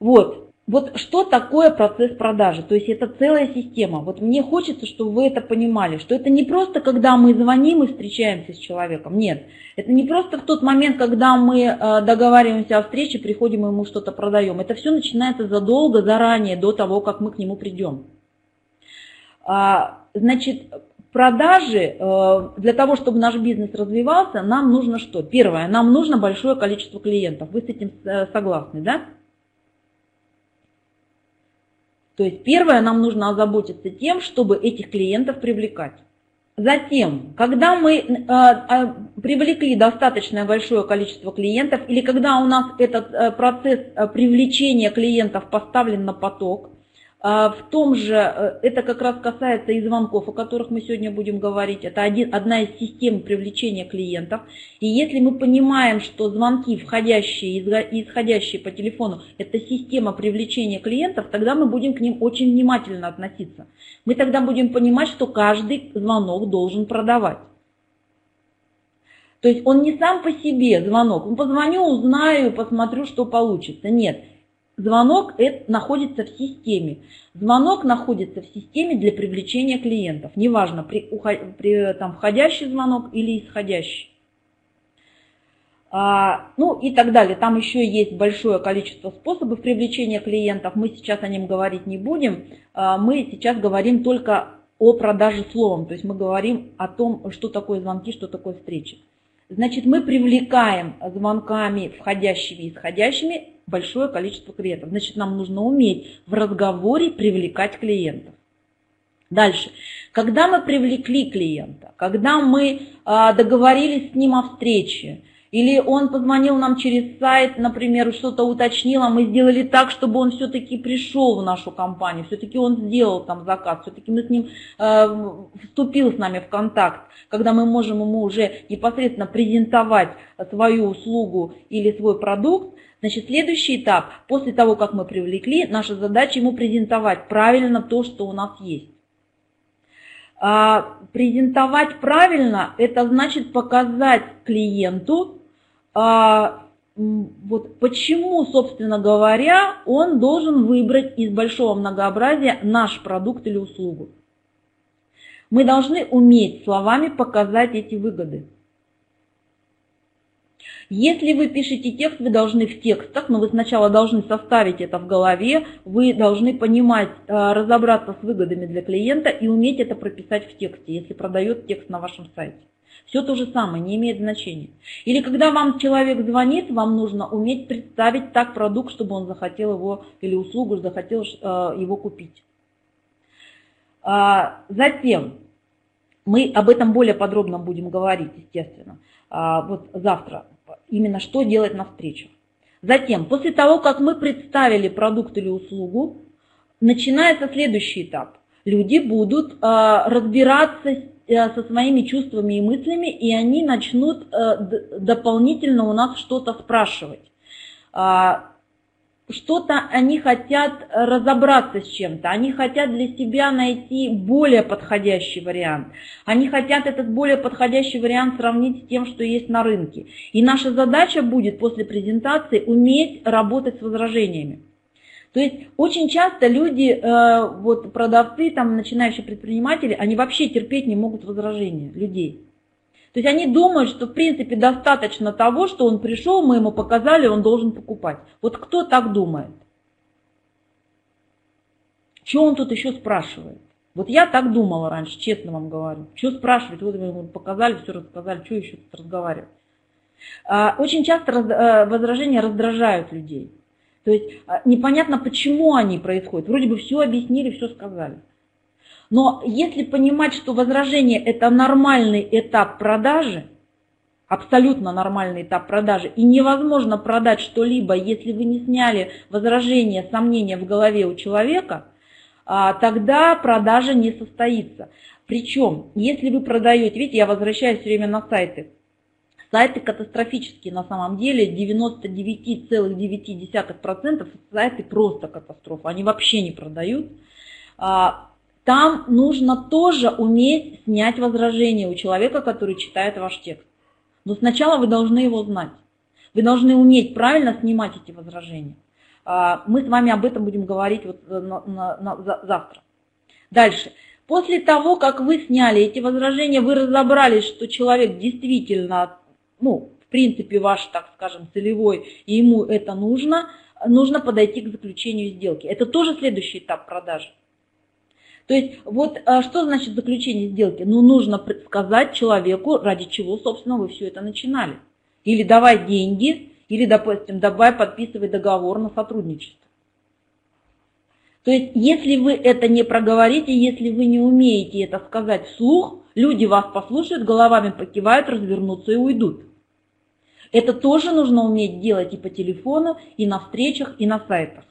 Вот. Вот что такое процесс продажи? То есть это целая система. Вот мне хочется, чтобы вы это понимали, что это не просто, когда мы звоним и встречаемся с человеком. Нет, это не просто в тот момент, когда мы э, договариваемся о встрече, приходим и ему что-то продаем. Это все начинается задолго, заранее, до того, как мы к нему придем. А, значит, продажи, э, для того, чтобы наш бизнес развивался, нам нужно что? Первое, нам нужно большое количество клиентов. Вы с этим э, согласны, да? То есть первое, нам нужно озаботиться тем, чтобы этих клиентов привлекать. Затем, когда мы э, э, привлекли достаточное большое количество клиентов, или когда у нас этот э, процесс э, привлечения клиентов поставлен на поток, а, в том же, э, это как раз касается и звонков, о которых мы сегодня будем говорить. Это один, одна из систем привлечения клиентов. И если мы понимаем, что звонки, входящие и исходящие по телефону, это система привлечения клиентов, тогда мы будем к ним очень внимательно относиться. Мы тогда будем понимать, что каждый звонок должен продавать. То есть он не сам по себе звонок. Он позвоню, узнаю, посмотрю, что получится. Нет, Звонок находится в системе. Звонок находится в системе для привлечения клиентов. Неважно, при, при, там, входящий звонок или исходящий. А, ну и так далее. Там еще есть большое количество способов привлечения клиентов. Мы сейчас о нем говорить не будем. А, мы сейчас говорим только о продаже словом. То есть мы говорим о том, что такое звонки, что такое встречи. Значит, мы привлекаем звонками входящими и исходящими большое количество клиентов. Значит, нам нужно уметь в разговоре привлекать клиентов. Дальше. Когда мы привлекли клиента, когда мы а, договорились с ним о встрече, или он позвонил нам через сайт, например, что-то уточнил, а мы сделали так, чтобы он все-таки пришел в нашу компанию, все-таки он сделал там заказ, все-таки мы с ним э, вступил с нами в контакт, когда мы можем ему уже непосредственно презентовать свою услугу или свой продукт, Значит, следующий этап, после того, как мы привлекли, наша задача ему презентовать правильно то, что у нас есть. А, презентовать правильно, это значит показать клиенту, а, вот почему, собственно говоря, он должен выбрать из большого многообразия наш продукт или услугу. Мы должны уметь словами показать эти выгоды. Если вы пишете текст, вы должны в текстах, но вы сначала должны составить это в голове, вы должны понимать, э, разобраться с выгодами для клиента и уметь это прописать в тексте, если продает текст на вашем сайте. Все то же самое, не имеет значения. Или когда вам человек звонит, вам нужно уметь представить так продукт, чтобы он захотел его, или услугу, захотел э, его купить. А, затем, мы об этом более подробно будем говорить, естественно, а, вот завтра именно что делать на встречах. Затем, после того, как мы представили продукт или услугу, начинается следующий этап. Люди будут э, разбираться э, со своими чувствами и мыслями, и они начнут э, дополнительно у нас что-то спрашивать. Что-то они хотят разобраться с чем-то, они хотят для себя найти более подходящий вариант. Они хотят этот более подходящий вариант сравнить с тем, что есть на рынке. И наша задача будет после презентации уметь работать с возражениями. То есть очень часто люди, э, вот продавцы, там, начинающие предприниматели, они вообще терпеть не могут возражения людей. То есть они думают, что в принципе достаточно того, что он пришел, мы ему показали, он должен покупать. Вот кто так думает? Что он тут еще спрашивает? Вот я так думала раньше, честно вам говорю. Что спрашивать? Вот ему показали, все рассказали, что еще тут разговаривать? А, очень часто э, возражения раздражают людей. То есть а, непонятно, почему они происходят. Вроде бы все объяснили, все сказали. Но если понимать, что возражение – это нормальный этап продажи, абсолютно нормальный этап продажи, и невозможно продать что-либо, если вы не сняли возражение, сомнения в голове у человека, а, тогда продажа не состоится. Причем, если вы продаете, видите, я возвращаюсь все время на сайты, сайты катастрофические на самом деле, 99,9% сайты просто катастрофа, они вообще не продают. А, там нужно тоже уметь снять возражение у человека, который читает ваш текст. Но сначала вы должны его знать. Вы должны уметь правильно снимать эти возражения. А, мы с вами об этом будем говорить вот на, на, на, завтра. Дальше. После того, как вы сняли эти возражения, вы разобрались, что человек действительно, ну, в принципе, ваш, так скажем, целевой, и ему это нужно, нужно подойти к заключению сделки. Это тоже следующий этап продажи. То есть вот а, что значит заключение сделки? Ну, нужно сказать человеку, ради чего, собственно, вы все это начинали. Или давай деньги, или, допустим, давай подписывай договор на сотрудничество. То есть, если вы это не проговорите, если вы не умеете это сказать вслух, люди вас послушают, головами покивают, развернутся и уйдут. Это тоже нужно уметь делать и по телефону, и на встречах, и на сайтах.